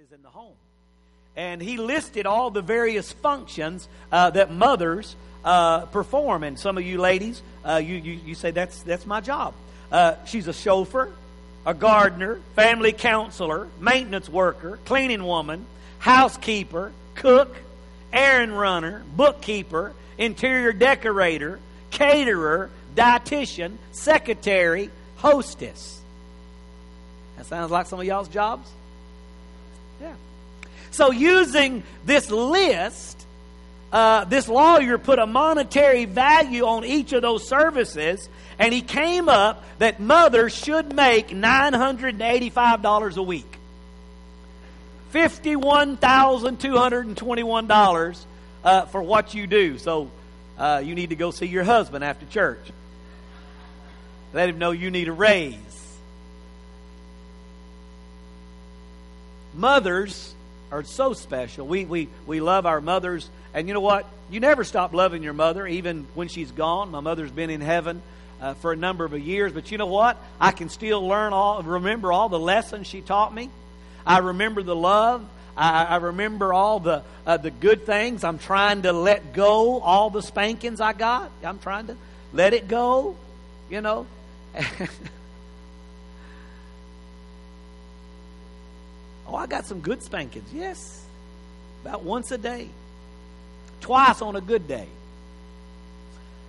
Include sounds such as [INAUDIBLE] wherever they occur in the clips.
services in the home. And he listed all the various functions uh, that mothers uh, perform. And some of you ladies, uh, you, you, you, say, that's, that's my job. Uh, she's a chauffeur, a gardener, family counselor, maintenance worker, cleaning woman, housekeeper, cook, errand runner, bookkeeper, interior decorator, caterer, dietitian, secretary, hostess. That sounds like some of y'all's jobs? Yeah. So, using this list, uh, this lawyer put a monetary value on each of those services, and he came up that mothers should make $985 a week. $51,221 uh, for what you do. So, uh, you need to go see your husband after church. Let him know you need a raise. Mothers are so special. We, we, we love our mothers. And you know what? You never stop loving your mother, even when she's gone. My mother's been in heaven uh, for a number of years. But you know what? I can still learn all, remember all the lessons she taught me. I remember the love. I, I remember all the uh, the good things. I'm trying to let go all the spankings I got. I'm trying to let it go. You know. [LAUGHS] Oh, I got some good spankings. Yes. About once a day. Twice on a good day.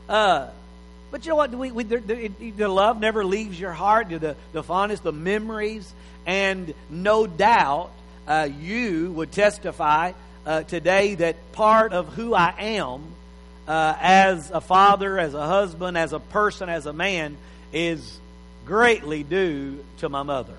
Uh, but you know what? We, we, the, the, love never leaves your heart. The, the fondness, the memories. And no doubt uh, you would testify uh, today that part of who I am uh, as a father, as a husband, as a person, as a man is greatly due to my mother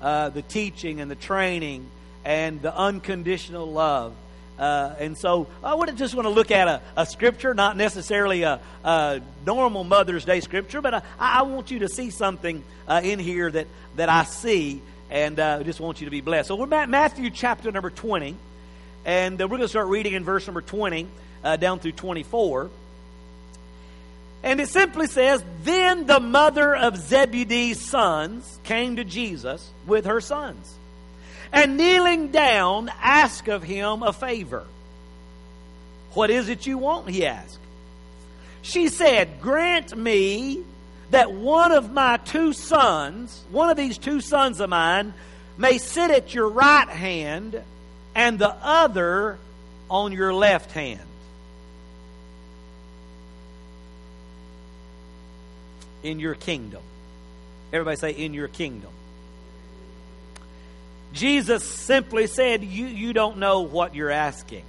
uh, the teaching and the training and the unconditional love. Uh, and so I would just want to look at a, a scripture, not necessarily a, a, normal Mother's Day scripture, but I, I want you to see something uh, in here that, that I see, and uh, just want you to be blessed. So we're at Matthew chapter number 20, and uh, we're going to start reading in verse number 20 uh, down through 24. And it simply says, Then the mother of Zebedee's sons came to Jesus with her sons, and kneeling down, asked of him a favor. What is it you want? He asked. She said, Grant me that one of my two sons, one of these two sons of mine, may sit at your right hand and the other on your left hand. In your kingdom. Everybody say, in your kingdom. Jesus simply said, you, you don't know what you're asking.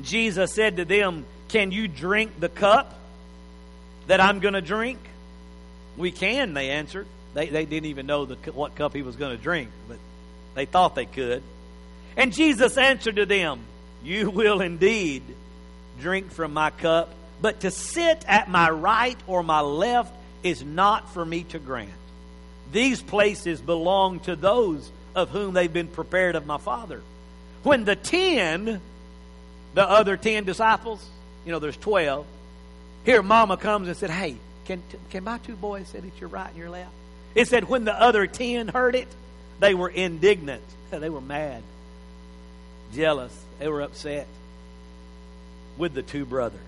Jesus said to them, Can you drink the cup that I'm going to drink? We can, they answered. They, they didn't even know the, what cup he was going to drink, but they thought they could. And Jesus answered to them, You will indeed drink from my cup, but to sit at my right or my left is not for me to grant. These places belong to those of whom they've been prepared of my Father. When the ten, the other ten disciples, you know, there's twelve, here Mama comes and said, Hey, can, can my two boys sit at your right and your left? It said, when the other ten heard it, they were indignant. [LAUGHS] They were mad, jealous, they were upset with the two brothers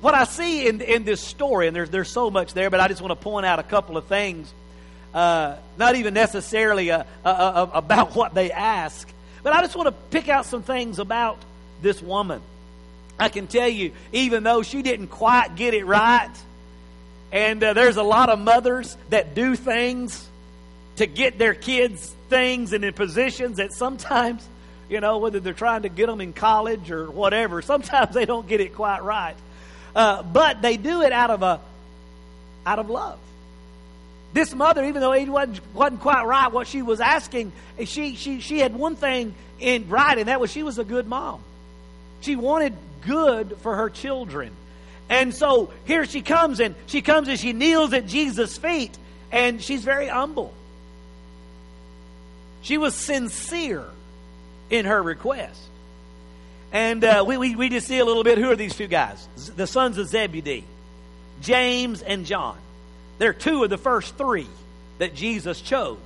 what I see in, in this story, and there's, there's so much there, but I just want to point out a couple of things, uh, not even necessarily uh, uh, uh, about what they ask, but I just want to pick out some things about this woman. I can tell you, even though she didn't quite get it right, and uh, there's a lot of mothers that do things to get their kids things and in positions that sometimes, you know, whether they're trying to get them in college or whatever, sometimes they don't get it quite right. Uh, but they do it out of a out of love. This mother, even though it wasn't, wasn't quite right what she was asking, she, she, she had one thing in right, and that was she was a good mom. She wanted good for her children. And so here she comes, and she comes and she kneels at Jesus' feet, and she's very humble. She was sincere in her request. And uh, we, we, we just see a little bit who are these two guys? The sons of Zebedee, James and John. They're two of the first three that Jesus chose.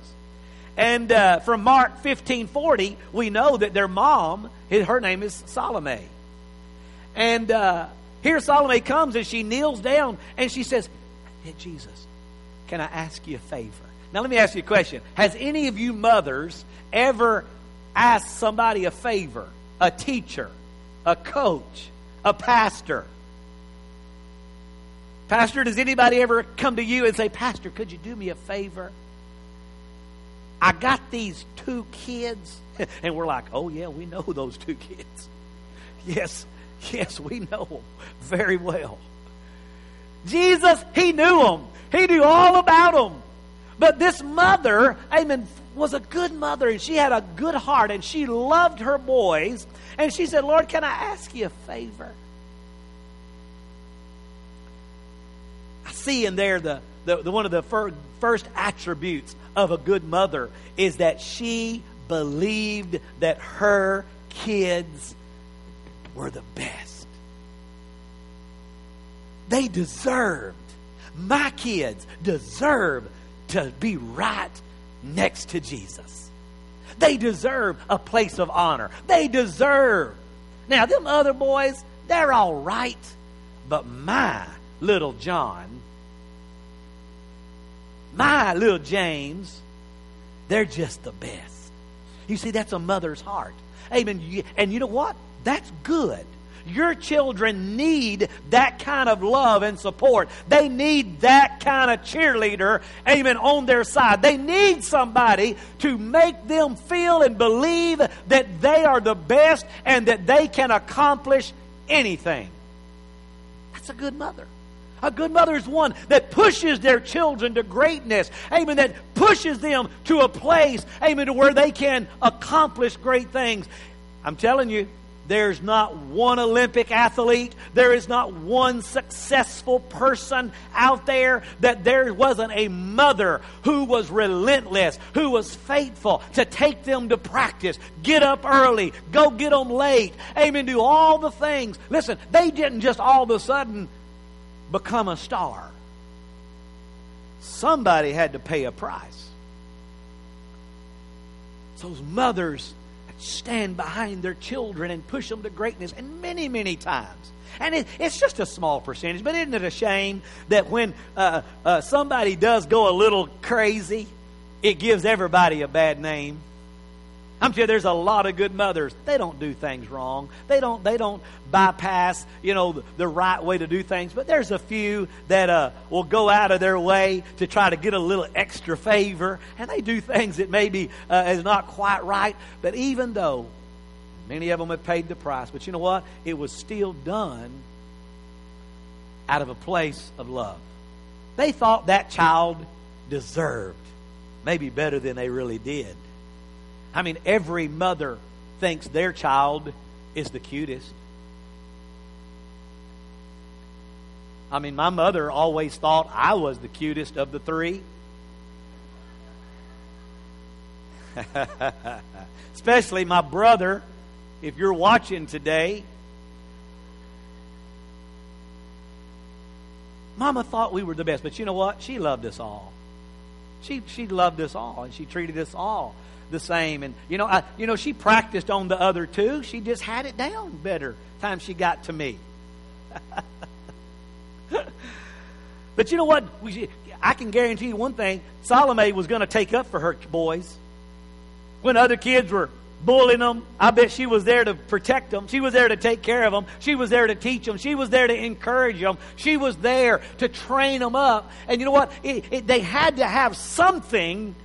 And uh, from Mark 15 40, we know that their mom, her name is Salome. And uh, here Salome comes and she kneels down and she says, Hey, Jesus, can I ask you a favor? Now, let me ask you a question. Has any of you mothers ever asked somebody a favor? A teacher, a coach, a pastor? Pastor, does anybody ever come to you and say, Pastor, could you do me a favor? I got these two kids. [LAUGHS] And we're like, oh, yeah, we know those two kids. [LAUGHS] Yes, yes, we know them very well. Jesus, he knew them. He knew all about them. But this mother, amen, was a good mother and she had a good heart and she loved her boys. And she said, Lord, can I ask you a favor? I see in there the, the, the one of the fir- first attributes of a good mother is that she believed that her kids were the best. They deserved, my kids deserve to be right next to Jesus. They deserve a place of honor. They deserve. Now, them other boys, they're all right. But my little John, my little James, they're just the best. You see, that's a mother's heart. Amen. And you know what? That's good. Your children need that kind of love and support. They need that kind of cheerleader, amen, on their side. They need somebody to make them feel and believe that they are the best and that they can accomplish anything. That's a good mother. A good mother is one that pushes their children to greatness. Amen. That pushes them to a place, amen, to where they can accomplish great things. I'm telling you, there's not one Olympic athlete, there is not one successful person out there that there wasn't a mother who was relentless, who was faithful to take them to practice, get up early, go get them late, amen, do all the things. Listen, they didn't just all of a sudden become a star. Somebody had to pay a price. Those mothers stand behind their children and push them to greatness, and many, many times. And it, it's just a small percentage, but isn't it a shame that when uh, uh, somebody does go a little crazy, it gives everybody a bad name? I'm sure there's a lot of good mothers. They don't do things wrong. They don't. They don't bypass, you know, the, the right way to do things. But there's a few that uh, will go out of their way to try to get a little extra favor, and they do things that maybe uh, is not quite right. But even though many of them have paid the price, but you know what? It was still done out of a place of love. They thought that child deserved maybe better than they really did. I mean, every mother thinks their child is the cutest. I mean, my mother always thought I was the cutest of the three. [LAUGHS] Especially my brother, if you're watching today. Mama thought we were the best, but you know what? She loved us all. She, she loved us all, and she treated us all the same. And you know, I, you know, she practiced on the other two. She just had it down better time she got to me. [LAUGHS] but you know what? I can guarantee you one thing: Salome was going to take up for her boys. When other kids were bullying them, I bet she was there to protect them. She was there to take care of them. She was there to teach them. She was there to encourage them. She was there to train them up. And you know what? It, it, they had to have something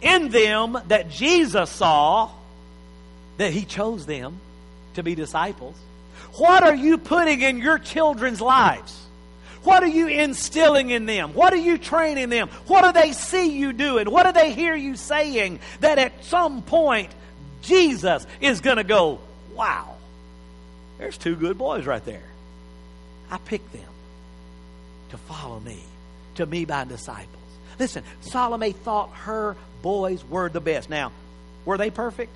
in them that Jesus saw that He chose them to be disciples. What are you putting in your children's lives? What are you instilling in them? What are you training them? What do they see you doing? What do they hear you saying that at some point Jesus is going to go, wow, there's two good boys right there. I picked them to follow me, to be my disciples. Listen, Salome thought her boys were the best. Now, were they perfect?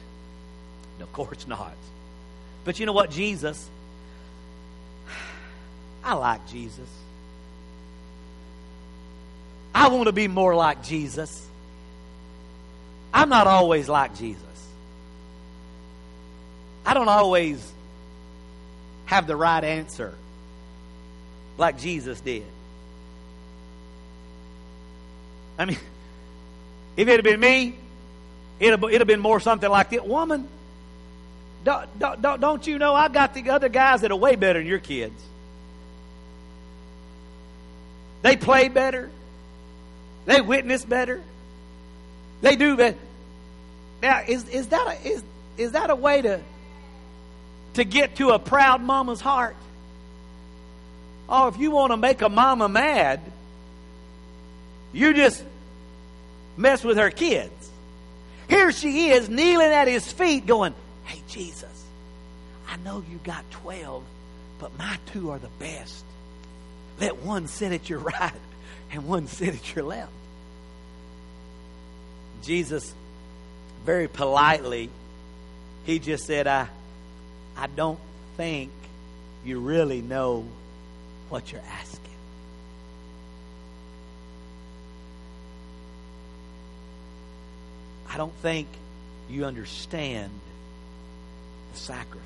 No, of course not. But you know what? Jesus, I like Jesus. I want to be more like Jesus. I'm not always like Jesus. I don't always have the right answer like Jesus did. I mean, if it had been me, it'd have, it'd have been more something like that. Woman, don't, don't, don't you know I got the other guys that are way better than your kids? They play better. They witness better. They do better. Now, is, is, that a, is, is that a way to, to get to a proud mama's heart? Oh, if you want to make a mama mad, you just mess with her kids. Here she is kneeling at his feet going, Hey, Jesus, I know you got 12, but my two are the best. Let one sit at your [LAUGHS] right and one sit at your left. Jesus, very politely, he just said, I, I don't think you really know what you're asking. I don't think you understand the sacrifice.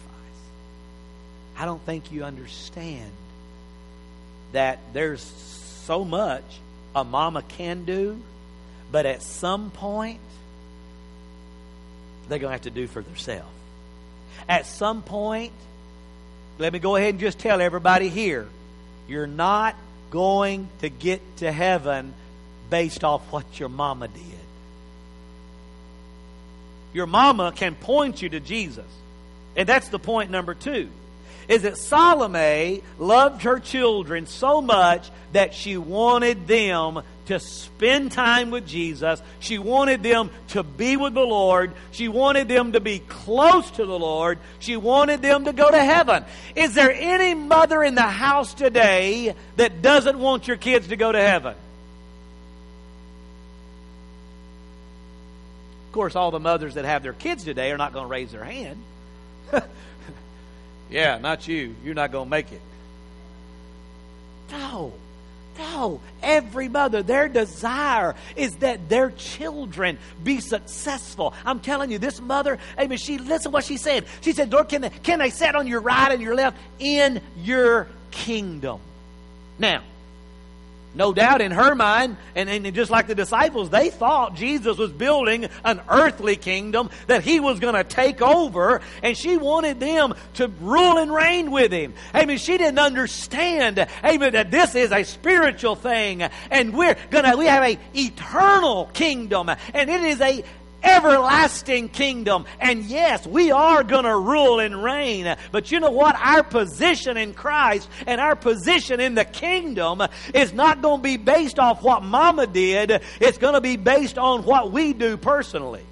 I don't think you understand that there's so much a mama can do, but at some point, they're going to have to do for themselves. At some point, let me go ahead and just tell everybody here you're not going to get to heaven based off what your mama did. Your mama can point you to Jesus. And that's the point number two. Is that Salome loved her children so much that she wanted them to spend time with Jesus. She wanted them to be with the Lord. She wanted them to be close to the Lord. She wanted them to go to heaven. Is there any mother in the house today that doesn't want your kids to go to heaven? Course, all the mothers that have their kids today are not going to raise their hand. [LAUGHS] yeah, not you. You're not going to make it. No. No, every mother, their desire is that their children be successful. I'm telling you, this mother, amen, she, listen what she said. She said, Lord, can they, can they sit on your right and your left in your kingdom? Now, no doubt in her mind, and, and just like the disciples, they thought Jesus was building an earthly kingdom that he was going to take over, and she wanted them to rule and reign with him. Amen. She didn't understand, amen, that this is a spiritual thing, and we're gonna, we have a eternal kingdom, and it is a everlasting kingdom. And yes, we are going to rule and reign. But you know what? Our position in Christ and our position in the kingdom is not going to be based off what mama did. It's going to be based on what we do personally.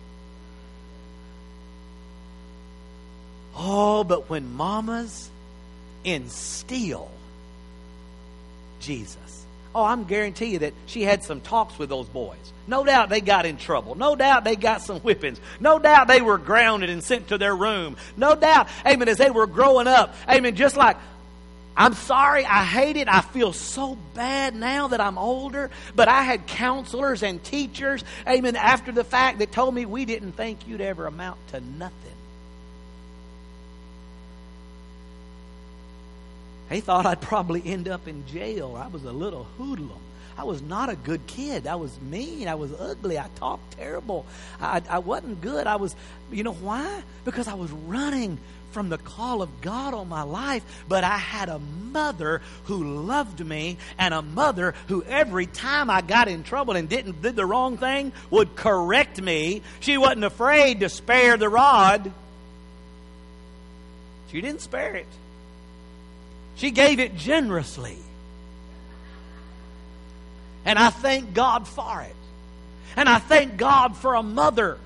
Oh, but when mamas instill Jesus, oh, I'm guarantee you that she had some talks with those boys. No doubt they got in trouble. No doubt they got some whippings. No doubt they were grounded and sent to their room. No doubt, amen, as they were growing up, amen, just like, I'm sorry, I hate it. I feel so bad now that I'm older. But I had counselors and teachers, amen, after the fact that told me we didn't think you'd ever amount to nothing. They thought I'd probably end up in jail. I was a little hoodlum. I was not a good kid. I was mean. I was ugly. I talked terrible. I, I wasn't good. I was, you know why? Because I was running from the call of God on my life, but I had a mother who loved me and a mother who every time I got in trouble and didn't did the wrong thing would correct me. She wasn't afraid to spare the rod. She didn't spare it. She gave it generously. And I thank God for it. And I thank God for a mother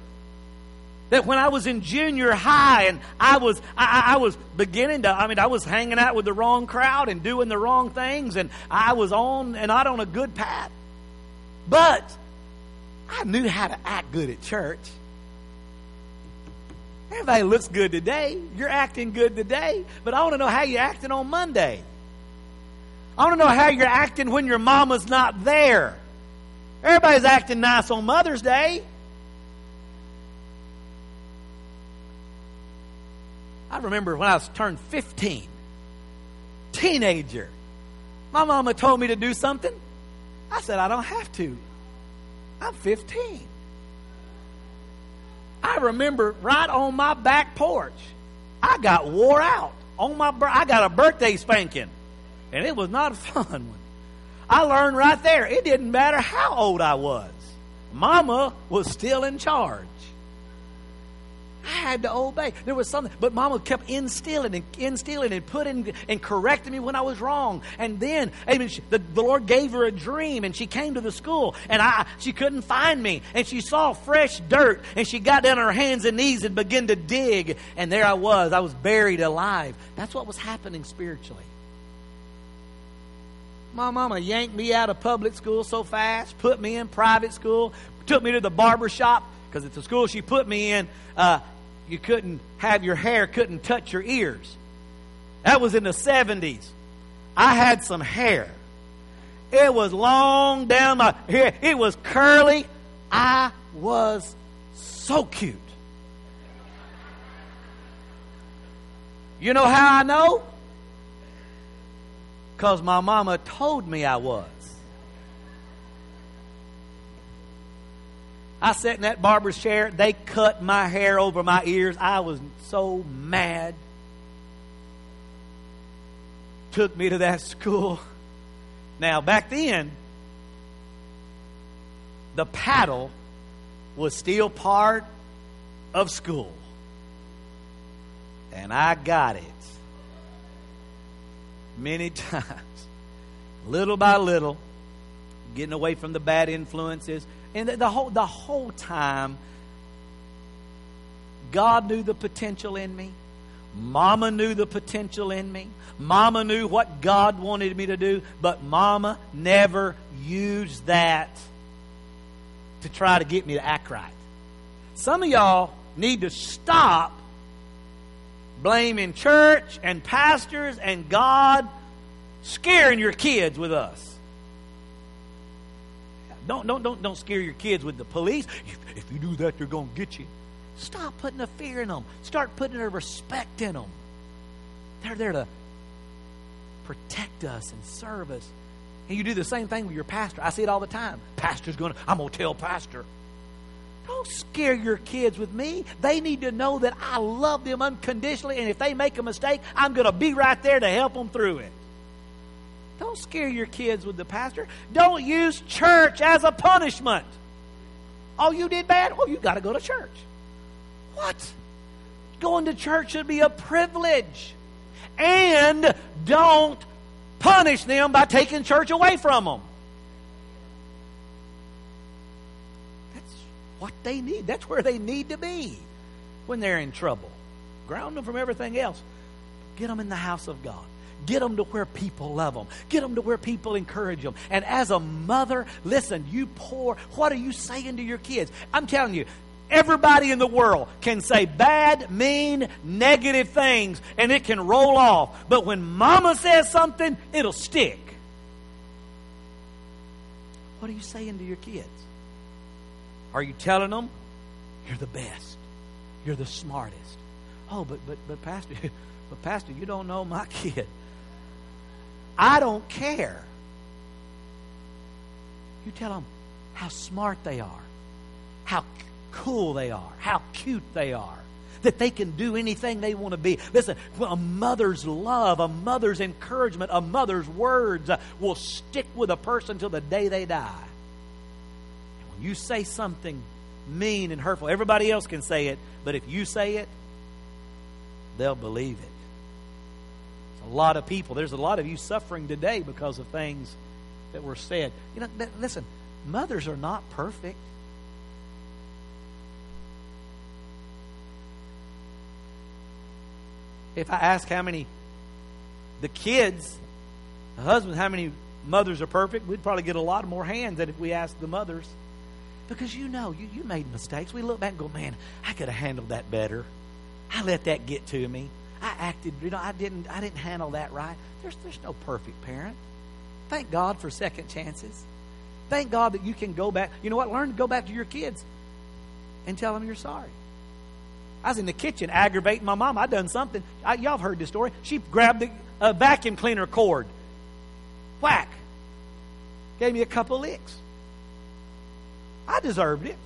that when I was in junior high and I was I, I, was beginning to I mean I was hanging out with the wrong crowd and doing the wrong things and I was on and not on a good path. But I knew how to act good at church. Everybody looks good today. You're acting good today, but I want to know how you're acting on Monday. I want to know how you're acting when your mama's not there. Everybody's acting nice on Mother's Day. I remember when I was turned 15, teenager, my mama told me to do something. I said, I don't have to. I'm 15. I remember right on my back porch, I got wore out. On my, I got a birthday spanking, and it was not a [LAUGHS] fun one. I learned right there, it didn't matter how old I was. Mama was still in charge. I had to obey. There was something, but Mama kept instilling and instilling and putting and correcting me when I was wrong. And then, I she, the, the Lord gave her a dream, and she came to the school, and I she couldn't find me, and she saw fresh dirt, and she got down on her hands and knees and began to dig, and there I was. I was buried alive. That's what was happening spiritually. My mama yanked me out of public school so fast, put me in private school, took me to the barber shop because it's the school she put me in. Uh, you couldn't have your hair couldn't touch your ears. That was in the 70s. I had some hair. It was long down my hair. It was curly. I was so cute. You know how I know? Because my mama told me I was. I sat in that barber's chair. They cut my hair over my ears. I was so mad. Took me to that [LAUGHS] school. Now, back then, the paddle was still part of school. And I got it many [LAUGHS] times, little by little, getting away from the bad influences. And the, the, whole, the whole time, God knew the potential in me. Mama knew the potential in me. Mama knew what God wanted me to do, but Mama never used that to try to get me to act right. Some of y'all need to stop blaming church and pastors and God, scaring your kids with us. Don't, don't, don't, don't scare your kids with the police. If you do that, they're going to get you. Stop putting a fear in them. Start putting a respect in them. They're there to protect us and serve us. And you do the same thing with your pastor. I see it all the time. Pastor's going to, I'm going to tell pastor. Don't scare your kids with me. They need to know that I love them unconditionally, and if they make a mistake, I'm going to be right there to help them through it. Don't scare your kids with the pastor. Don't use church as a punishment. Oh, you did bad? Well, you got to go to church. What? Going to church should be a privilege. And don't punish them by taking church away from them. That's what they need. That's where they need to be when they're in trouble. Ground them from everything else. Get them in the house of God. Get them to where people love them. Get them to where people encourage them. And as a mother, listen, you pour, what are you saying to your kids? I'm telling you, everybody in the world can say bad, mean, negative things and it can roll off. But when mama says something, it'll stick. What are you saying to your kids? Are you telling them you're the best? You're the smartest. Oh, but but but pastor, [LAUGHS] but pastor, you don't know my [LAUGHS] kid. I don't care. You tell them how smart they are, how cool they are, how cute they are, that they can do anything they want to be. Listen, a mother's love, a mother's encouragement, a mother's words uh, will stick with a person till the day they die When you say something mean and hurtful, everybody else can say it, but if you say it, they'll believe it. A lot of people, there's a lot of you suffering today because of things that were said. You know, listen, mothers are not perfect. If I ask how many the kids, the husbands, how many mothers are perfect, we'd probably get a lot more hands than if we asked the mothers. Because you know, you, you made mistakes. We look back and go, man, I could have handled that better. I let that get to me. I acted, you know, I didn't I didn't handle that right. There's there's no perfect parent. Thank God for second chances. Thank God that you can go back. You know what? Learn to go back to your kids and tell them you're sorry. I was in the kitchen aggravating my mom. I done something. I, y'all have heard this story. She grabbed the uh, vacuum cleaner cord. Whack. Gave me a couple licks. I deserved it.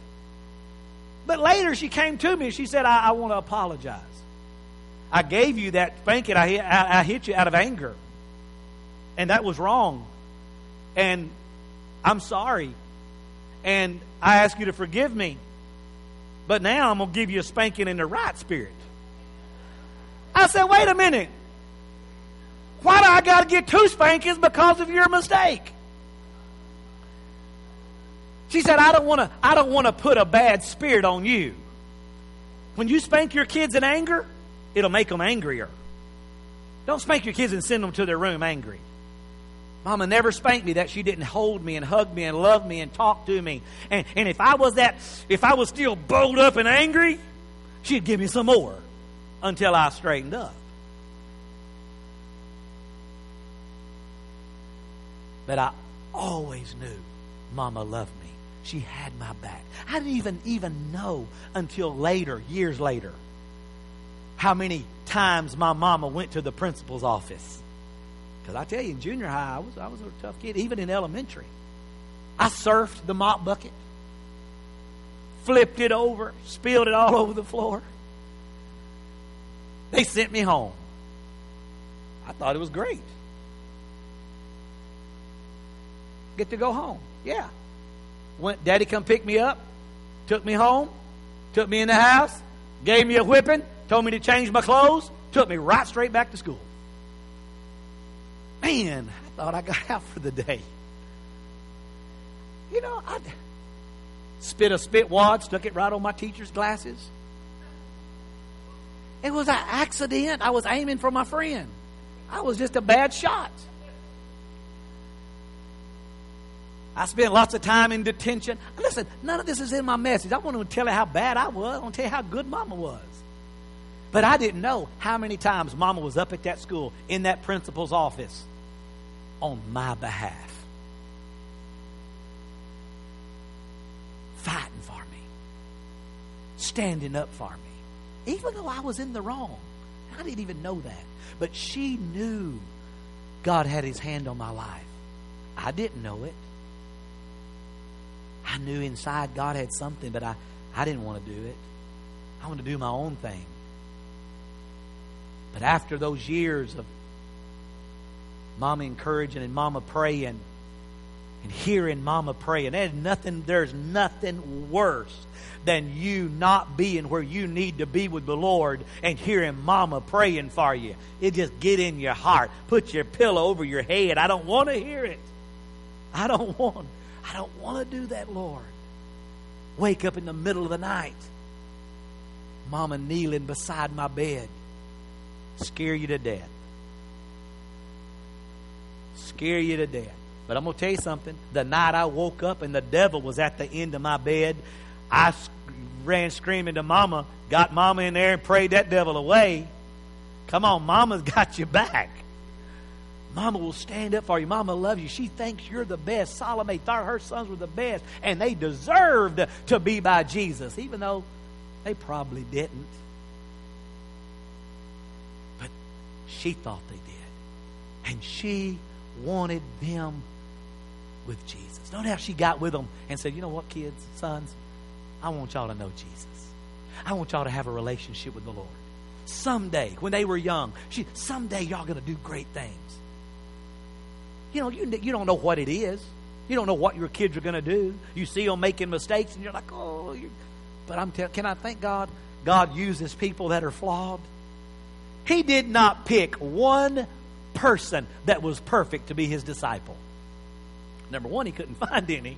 But later she came to me and she said, I, I want to apologize. I gave you that spanking. I, I, I hit you out of anger. And that was wrong. And I'm sorry. And I ask you to forgive me. But now I'm going to give you a spanking in the right spirit. I said, wait a minute. Why do I got to get two spankings because of your mistake? She said, I don't want to, I don't want to put a bad spirit on you. When you spank your kids in anger, it'll make them angrier. Don't spank your kids and send them to their room angry. Mama never spanked me that she didn't hold me and hug me and love me and talk to me. And, and if I was that, if I was still bowled up and angry, she'd give me some more until I straightened up. But I always knew Mama loved me. She had my back. I didn't even even know until later, years later, how many times my mama went to the principal's office because I tell you, in junior high, I was, I was a tough kid, even in elementary. I surfed the mop bucket, flipped it over, spilled it all [LAUGHS] over the floor. They sent me home. I thought it was great. Get to go home. Yeah. Went, Daddy come pick me up, took me home, took me in the house, gave me a whipping, told me to change my clothes, took me right straight back to school. Man, I thought I got [LAUGHS] out for the day. You know, I spit a spit wad, stuck it right on my teacher's glasses. It was an accident. I was aiming for my friend. I was just a bad shot. I spent lots of time in detention. Listen, none of this is in my message. I want to tell you how bad I was. I want to tell you how good Mama was. But I didn't know how many times Mama was up at that school in that principal's office on my behalf. Fighting for me. Standing up for me. Even though I was in the wrong. I didn't even know that. But she knew God had his hand on my life. I didn't know it. I knew inside God had something, but I, I didn't want to do it. I wanted to do my own thing. But after those years of Mama encouraging and Mama praying and hearing Mama praying. There's nothing, there's nothing worse than you not being where you need to be with the Lord and hearing Mama praying for you. It just get in your heart. Put your pillow over your head. I don't want to hear it. I don't [LAUGHS] want. I don't want to do that, Lord. Wake up in the middle of the night. Mama kneeling beside my bed. Scare you to death scare you to death. But I'm going to tell you something. The night I woke up and the devil was at the end of my bed, I ran screaming to Mama, got Mama in there and prayed that devil away. Come on, Mama's [LAUGHS] got you back. Mama will stand up for you. Mama loves you. She thinks you're the best. Salome thought her sons were the best, and they deserved to be by Jesus, even though they probably didn't. She thought they did. And she wanted them with Jesus. Notice how she got with them and said, You know what, kids, sons? I want y'all to know Jesus. I want y'all to have a relationship with the Lord. Someday, when they were young, she, someday y'all going to do great things. You know, you, you don't know what it is. You don't know what your kids are going to do. You see them making mistakes, and you're like, oh. You're... But I'm telling. Can I thank God? God uses people that are flawed. He did not pick one person that was perfect to be his disciple. Number one, he couldn't [LAUGHS] find any.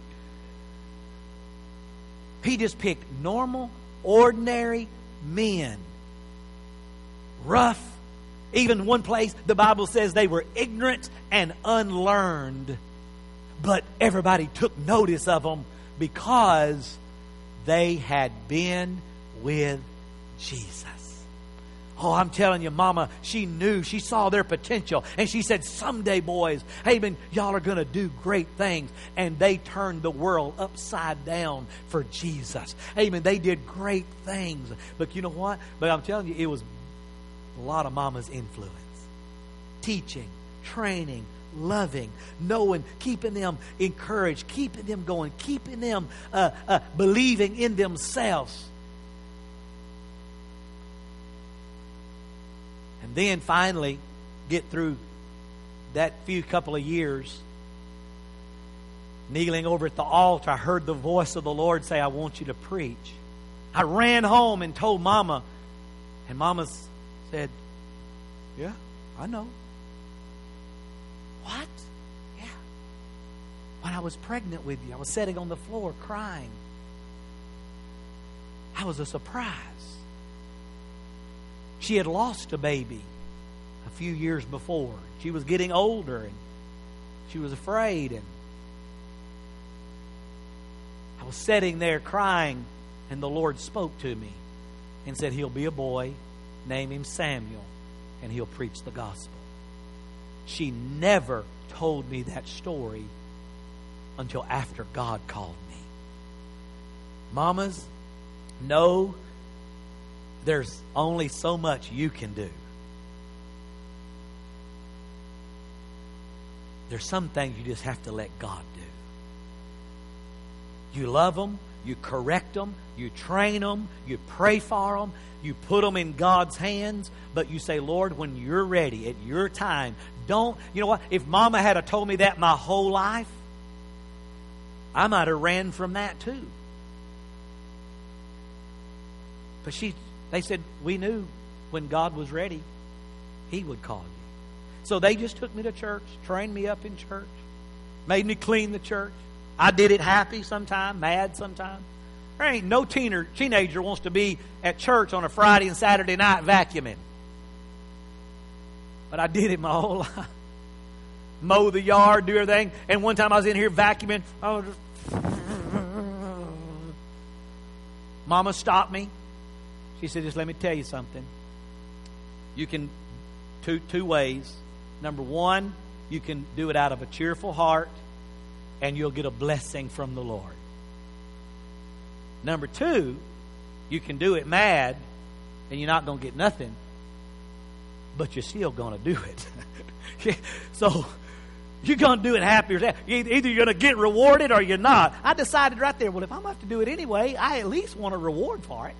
He just picked normal, ordinary men. Rough. Even one place, the Bible says they were ignorant and unlearned. But everybody took notice of them because they had been with Jesus. Oh, I'm telling you, Mama, she knew, she saw their potential. And she said, Someday, boys, hey, man, y'all are going to do great things. And they turned the world upside down for Jesus. Amen. They did great things. But you know what? But I'm telling you, it was a lot of Mama's influence. Teaching, training, loving, knowing, keeping them encouraged, keeping them going, keeping them uh, uh, believing in themselves. Then finally get through that few couple of years. Kneeling over at the altar, I heard the voice of the Lord say, I want you to preach. I ran home and told Mama, and Mama said, Yeah, I know. What? Yeah. When I was pregnant with you, I was sitting on the floor crying. I was a surprise. She had lost a baby a few years before. She was getting older and she was afraid and I was sitting there crying and the Lord spoke to me and said he'll be a boy, name him Samuel, and he'll preach the gospel. She never told me that story until after God called me. Mamas, know there's only so much you can do. There's some things you just have to let God do. You love them, you correct them, you train them, you pray for them, you put them in God's hands, but you say, Lord, when you're ready, at your time, don't, you know what? If mama had told me that my whole life, I might have ran from that too. But she they said, We knew when God was ready, He would call you. So they just took me to church, trained me up in church, made me clean the church. I did it happy sometime, mad sometime. There ain't no teener, teenager wants to be at church on a Friday and Saturday night vacuuming. But I did it my whole [LAUGHS] life. Mow the yard, do everything. And one time I was in here vacuuming. I was just... Mama stopped me. She said, just let me tell you something. You can, two, two ways. Number one, you can do it out of a cheerful heart, and you'll get a blessing from the Lord. Number two, you can do it mad, and you're not going to get nothing, but you're still going to do it. [LAUGHS] so, you're going to do it happy. Either you're going to get rewarded or you're not. I decided right there, well, if I'm going to have to do it anyway, I at least want a reward for it.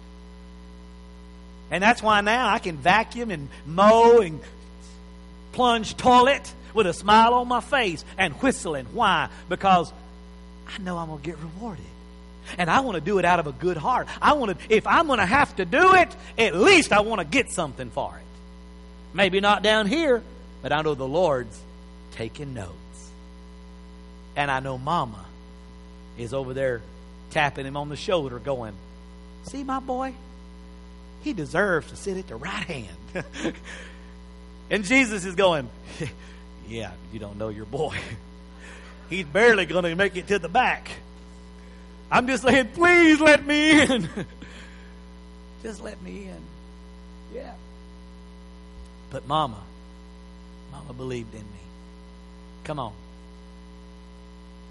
And that's why now I can vacuum and mow and plunge toilet with a smile on my face and whistling. Why? Because I know I'm going to get rewarded. And I want to do it out of a good heart. I want to, if I'm going to have to do it, at least I want to get something for it. Maybe not down here, but I know the Lord's taking notes. And I know Mama is over there tapping him on the shoulder, going, See, my boy, he deserves to sit at the right hand. [LAUGHS] and Jesus is going, [LAUGHS] Yeah, you don't know your boy. [LAUGHS] He's barely going to make it to the back. I'm just saying, please let me in. just let me in. Yeah. But Mama, Mama believed in me. Come on.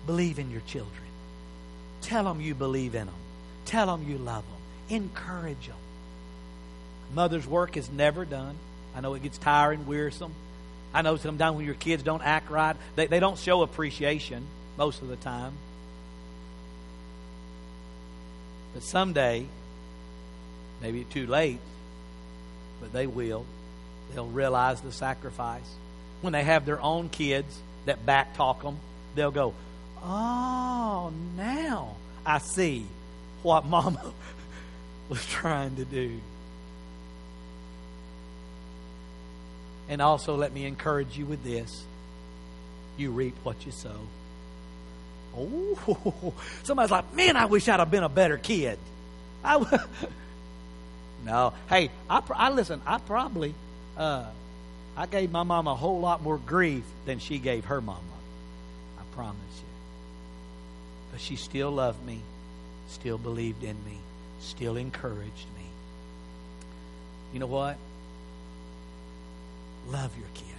Believe in your children. Tell them you believe in them. Tell them you love them. Encourage them. Mother's work is never done. I know it gets tiring, wearisome. I know sometimes when your kids don't act right, they, they don't show appreciation most of the time. But someday, maybe too late, but they will. They'll realize the sacrifice. When they have their own kids that back talk them, they'll go, Oh, now I see what mama [LAUGHS] was trying to do. And also, let me encourage you with this you reap what you sow. Oh, [LAUGHS] somebody's like, man, I wish I'd have been a better kid. [LAUGHS] I w- [LAUGHS] no, hey, I, I listen. I probably, uh, I gave my mom a whole lot more grief than she gave her mama. I promise you. But she still loved me, still believed in me, still encouraged me. You know what? Love your kids.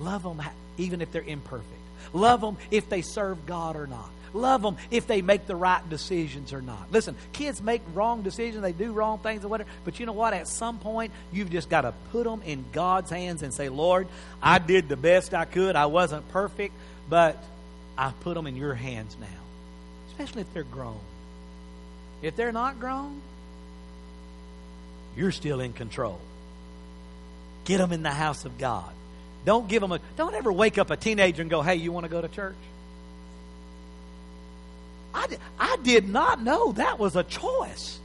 Love them even if they're imperfect. Love them if they serve God or not. Love them if they make the right decisions or not. Listen, kids make wrong decisions, they do wrong things or whatever, but you know what? At some point, you've just got to put them in God's hands and say, Lord, I did the best I could. I wasn't perfect, but I put them in your hands now, especially if they're grown. If they're not grown, you're still in control. Get them in the house of God. Don't give them a, don't ever wake up a teenager and go, hey, you want to go to church? I, I did not know that was a choice.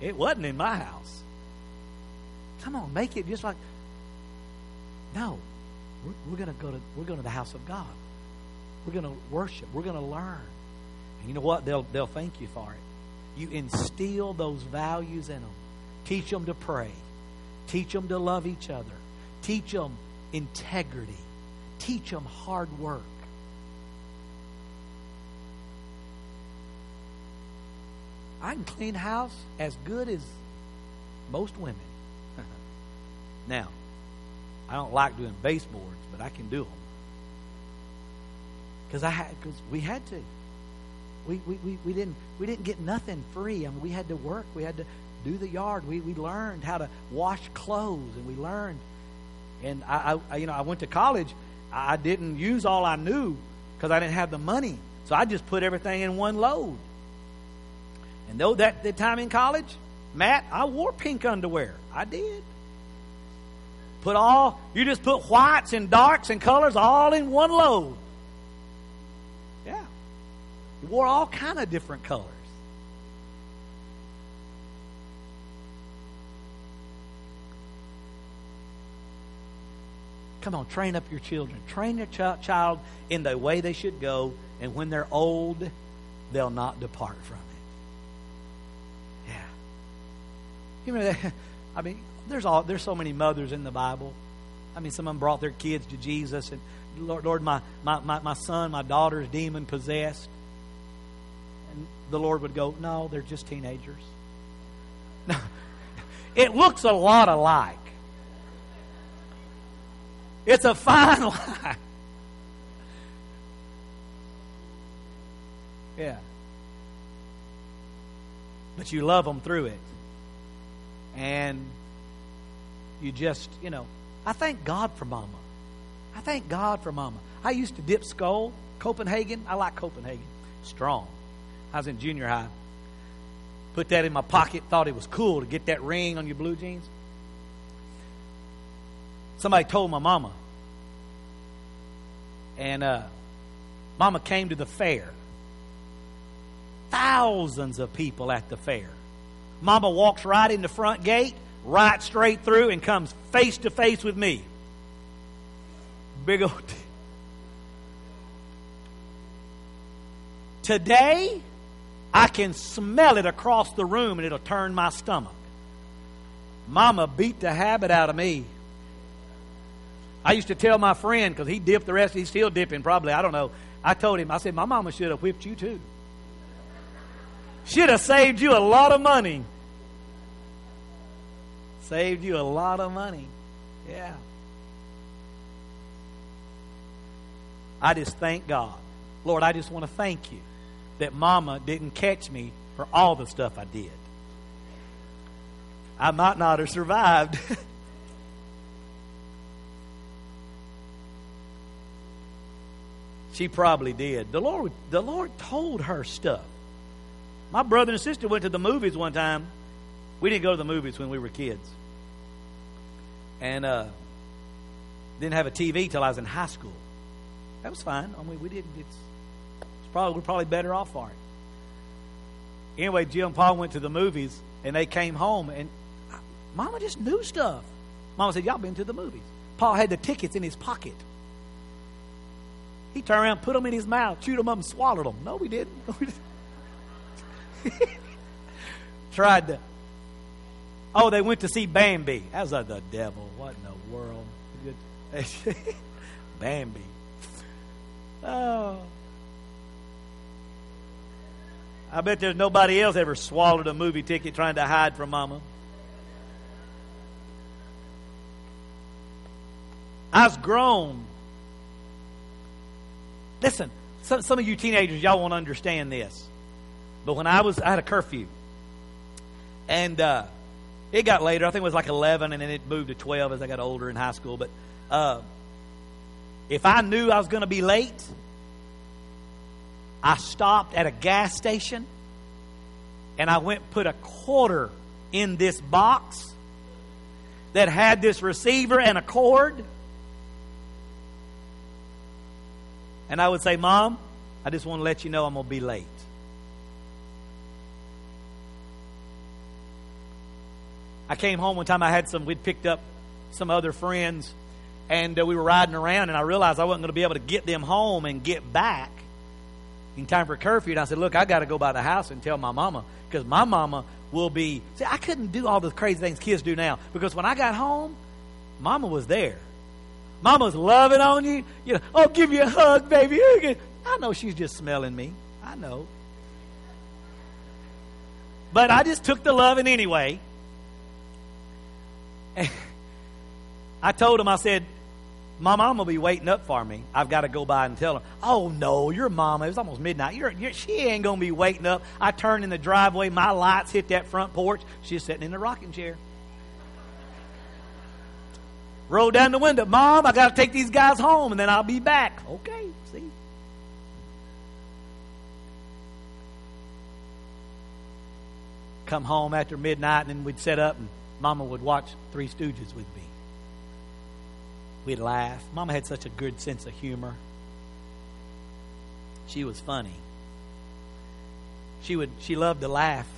It wasn't in my house. Come on, make it just like, no, we're, we're going to go to we're going to the house of God. We're going to worship. We're going to learn. And you know what? They'll they'll thank you for it. You instill those values in them. Teach them to pray. Teach them to love each other. Teach them integrity. Teach them hard work. I can clean house as good as most women. [LAUGHS] now, I don't like doing baseboards, but I can do them because I had because we had to. We, we, we, we didn't we didn't get nothing free. I mean, we had to work. We had to do the yard. We, we learned how to wash clothes, and we learned. And I, I you know I went to college. I didn't use all I knew because I didn't have the money. So I just put everything in one load. And though that the time in college, Matt, I wore pink underwear. I did. Put all you just put whites and darks and colors all in one load. Yeah. You wore all kind of different colors. Come on, train up your children. Train your ch- child in the way they should go, and when they're old, they'll not depart from it. Yeah. You know, [LAUGHS] I mean, there's all there's so many mothers in the Bible. I mean, some of them brought their kids to Jesus, and Lord, Lord my, my, my, my son, my daughter is demon possessed. And the Lord would go, No, they're just teenagers. [LAUGHS] It looks a lot alike. It's a fine line. [LAUGHS] Yeah. But you love them through it. And you just, you know, I thank God for Mama. I thank God for Mama. I used to dip Skoal, Copenhagen. I like Copenhagen. Strong. I was in junior high. Put that in my pocket, thought it was cool to get that ring on your blue jeans. Somebody told my mama. And uh, mama came to the fair. Thousands of people at the fair. Mama walks right in the front gate, right straight through, and comes face to face with me. Big old. T- [LAUGHS] Today, I can smell it across the room and it'll turn my stomach. Mama beat the habit out of me. I used to tell my friend, because he dipped the rest, he's still dipping probably, I don't know. I told him, I said, my mama should have whipped you too. Should have saved you a lot of money. Saved you a lot of money. Yeah. I just thank God. Lord, I just want to thank you that mama didn't catch me for all the stuff I did. I might not have survived. [LAUGHS] she probably did. The Lord, the Lord told her stuff. My brother and sister went to the movies one time. We didn't go to the movies when we were kids. And uh, didn't have a TV till I was in high school. That was fine. I mean, we didn't. It's, it's probably we're probably better off for it. Anyway, Jim and Paul went to the movies, and they came home, and Mama just knew stuff. Mama said, "Y'all been to the movies?" Paul had the tickets in his pocket. He turned around, put them in his mouth, chewed them up, and swallowed them. No, we didn't. [LAUGHS] [LAUGHS] Tried to. Oh, they went to see Bambi. That was like the devil. What in the world? [LAUGHS] Bambi. Oh. I bet there's nobody else ever swallowed a movie ticket trying to hide from mama. I was grown. Listen, some, some of you teenagers, y'all won't understand this. But when I was, I had a curfew. And uh, it got later. I think it was like 11, and then it moved to 12 as I got older in high school. But uh, if I knew I was going to be late, I stopped at a gas station and I went put a quarter in this box that had this receiver and a cord. And I would say, Mom, I just want to let you know I'm going to be late. I came home one time. I had some, we'd picked up some other friends, and uh, we were riding around, and I realized I wasn't going to be able to get them home and get back in time for curfew. And I said, Look, I got to go by the house and tell my mama, because my mama will be. See, I couldn't do all the crazy things kids do now, because when I got home, mama was there. Mama's loving on you. You know, oh, give you a hug, baby. I know she's just smelling me. I know. But I just took the loving anyway. [LAUGHS] I told him, I said, my mom will be waiting up for me. I've got to go by and tell her, oh no, your mama, it's almost midnight. You're, you're, she ain't to be waiting up. I turned in the driveway, my lights hit that front porch. She's sitting in the rocking chair. Roll down the window, Mom, I got to take these guys home and then I'll be back. Okay, see. Come home after midnight and then we'd set up and Mama would watch Three Stooges with me. We'd laugh. Mama had such a good sense of humor. She was funny. She would she loved to laugh.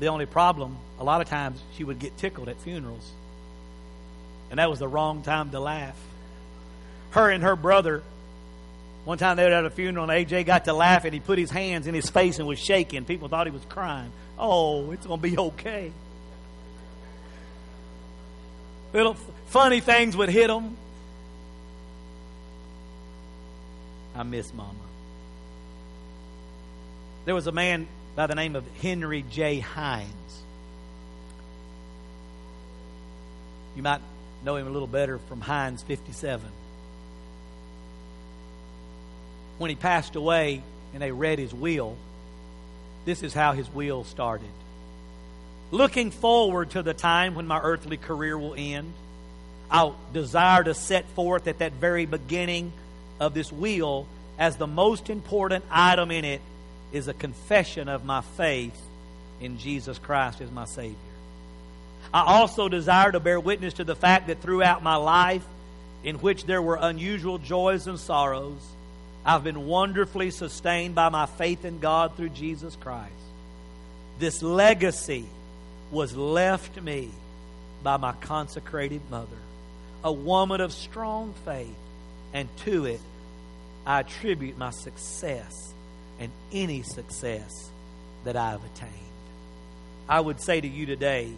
The only problem, a lot of times she would get tickled at funerals. And that was the wrong time to laugh. Her and her brother, one time they were at a funeral and AJ got to laugh and he put his hands in his face and was shaking. People thought he was crying. Oh, it's going to be okay little funny things would hit him. I miss Mama. There was a man by the name of Henry J. Heinz. You might know him a little better from Heinz 57. When he passed away and they read his will, this is how his will started looking forward to the time when my earthly career will end. I desire to set forth at that very beginning of this will as the most important item in it is a confession of my faith in Jesus Christ as my Savior. I also desire to bear witness to the fact that throughout my life, in which there were unusual joys and sorrows, I've been wonderfully sustained by my faith in God through Jesus Christ. This legacy was left me by my consecrated mother, a woman of strong faith, and to it I attribute my success and any success that I have attained. I would say to you today,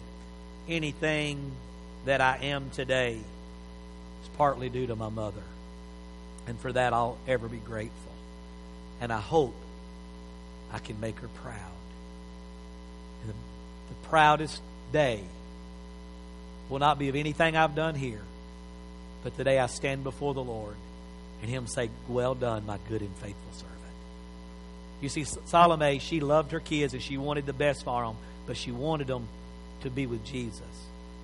anything that I am today is partly due to my mother. And for that, I'll ever be grateful. And I hope I can make her proud the proudest day will not be of anything I've done here, but the day I stand before the Lord and Him say, Well done, my good and faithful servant. You see, Salome, she loved her kids and she wanted the best for them, but she wanted them to be with Jesus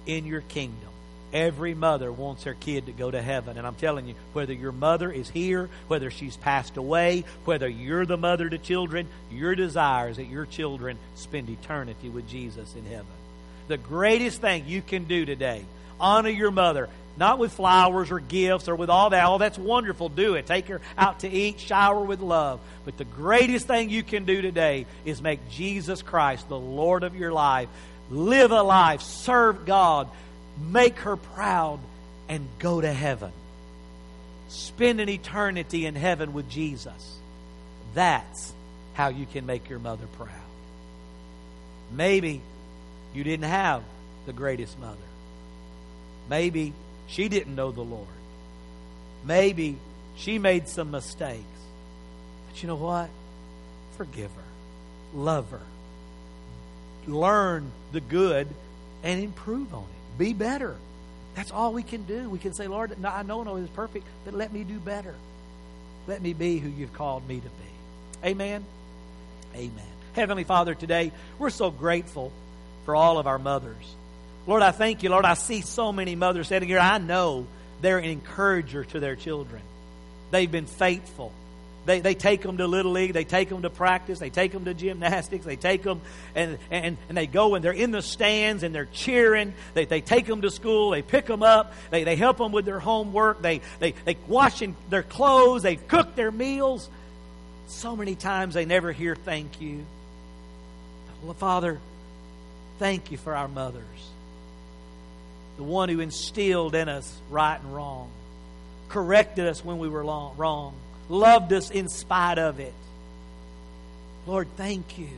in your kingdom. Every mother wants her kid to go to heaven. And I'm telling you, whether your mother is here, whether she's passed away, whether you're the mother to children, your desire is that your children spend eternity with Jesus in heaven. The greatest thing you can do today, honor your mother. Not with flowers or gifts or with all that. All that's wonderful. Do it. Take her out to eat, shower with love. But the greatest thing you can do today is make Jesus Christ the Lord of your life. Live a life, serve God, make her proud, and go to heaven. Spend an eternity in heaven with Jesus. That's how you can make your mother proud. Maybe you didn't have the greatest mother. Maybe she didn't know the Lord. Maybe she made some mistakes. But you know what? Forgive her. Love her. Learn the good and improve on it. Be better. That's all we can do. We can say, Lord, I know no is perfect, but let me do better. Let me be who you've called me to be. Amen. Amen. Heavenly Father, today we're so grateful for all of our mothers. Lord, I thank you, Lord. I see so many mothers sitting here. I know they're an encourager to their children. They've been faithful. They, they take them to Little League. They take them to practice. They take them to gymnastics. They take them and, and, and they go and they're in the stands and they're cheering. They, they take them to school. They pick them up. They, they help them with their homework. They, they, they wash their clothes. They cook their meals. So many times they never hear thank you. Father, thank you for our mothers. The one who instilled in us right and wrong, corrected us when we were wrong loved us in spite of it. Lord, thank you.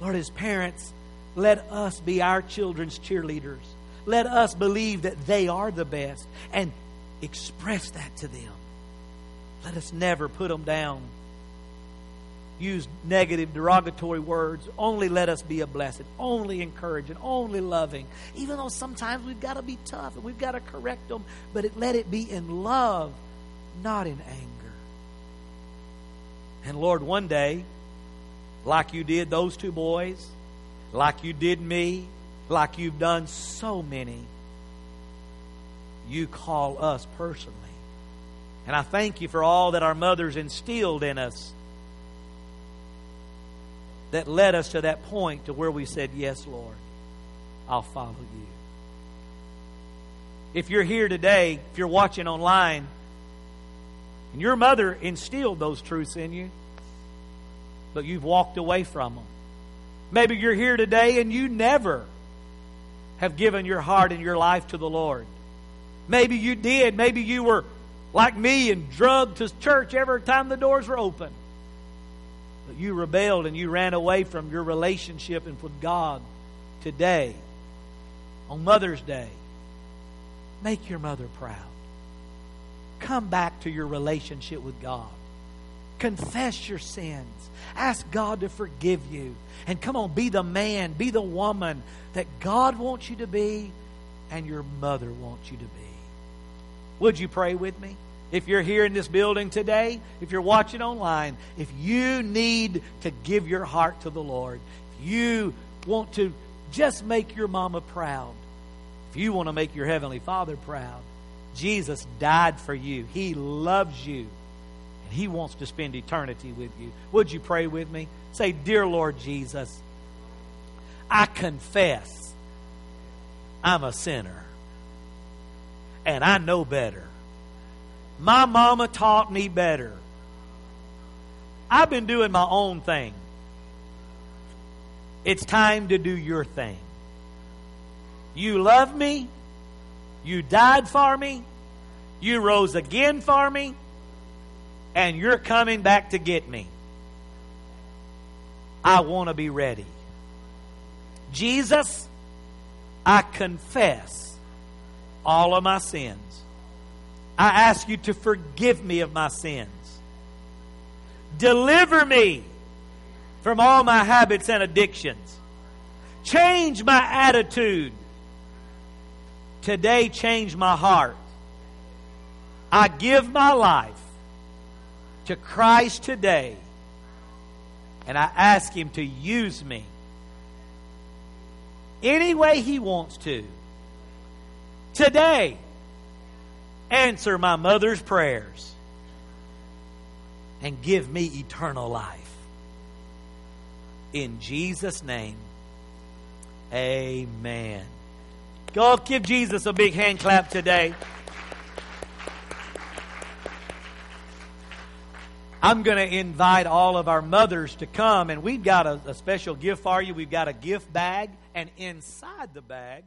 Lord, as parents, let us be our children's cheerleaders. Let us believe that they are the best and express that to them. Let us never put them down. Use negative, derogatory words. Only let us be a blessing. Only encouraging. Only loving. Even though sometimes we've got to be tough and we've got to correct them, but it, let it be in love not in anger. And Lord, one day, like you did those two boys, like you did me, like you've done so many, you call us personally. And I thank you for all that our mothers instilled in us that led us to that point to where we said, Yes, Lord, I'll follow you. If you're here today, if you're watching online, and your mother instilled those truths in you, but you've walked away from them. Maybe you're here today and you never have given your heart and your life to the Lord. Maybe you did. Maybe you were like me and drugged to church every time the doors were open. But you rebelled and you ran away from your relationship and with God today, on Mother's Day. Make your mother proud. Come back to your relationship with God. Confess your sins. Ask God to forgive you. And come on, be the man, be the woman that God wants you to be and your mother wants you to be. Would you pray with me? If you're here in this building today, if you're watching online, if you need to give your heart to the Lord, if you want to just make your mama proud, if you want to make your heavenly father proud, Jesus died for you. He loves you. And He wants to spend eternity with you. Would you pray with me? Say, Dear Lord Jesus, I confess I'm a sinner. And I know better. My mama taught me better. I've been doing my own thing. It's time to do your thing. You love me. You died for me. You rose again for me. And you're coming back to get me. I want to be ready. Jesus, I confess all of my sins. I ask you to forgive me of my sins. Deliver me from all my habits and addictions. Change my attitude today change my heart. I give my life to Christ today, and I ask Him to use me any way He wants to. Today, answer my mother's prayers and give me eternal life. In Jesus' name, amen. Go give Jesus a big hand clap today. I'm going to invite all of our mothers to come, and we've got a, a, special gift for you. We've got a gift bag, and inside the bag,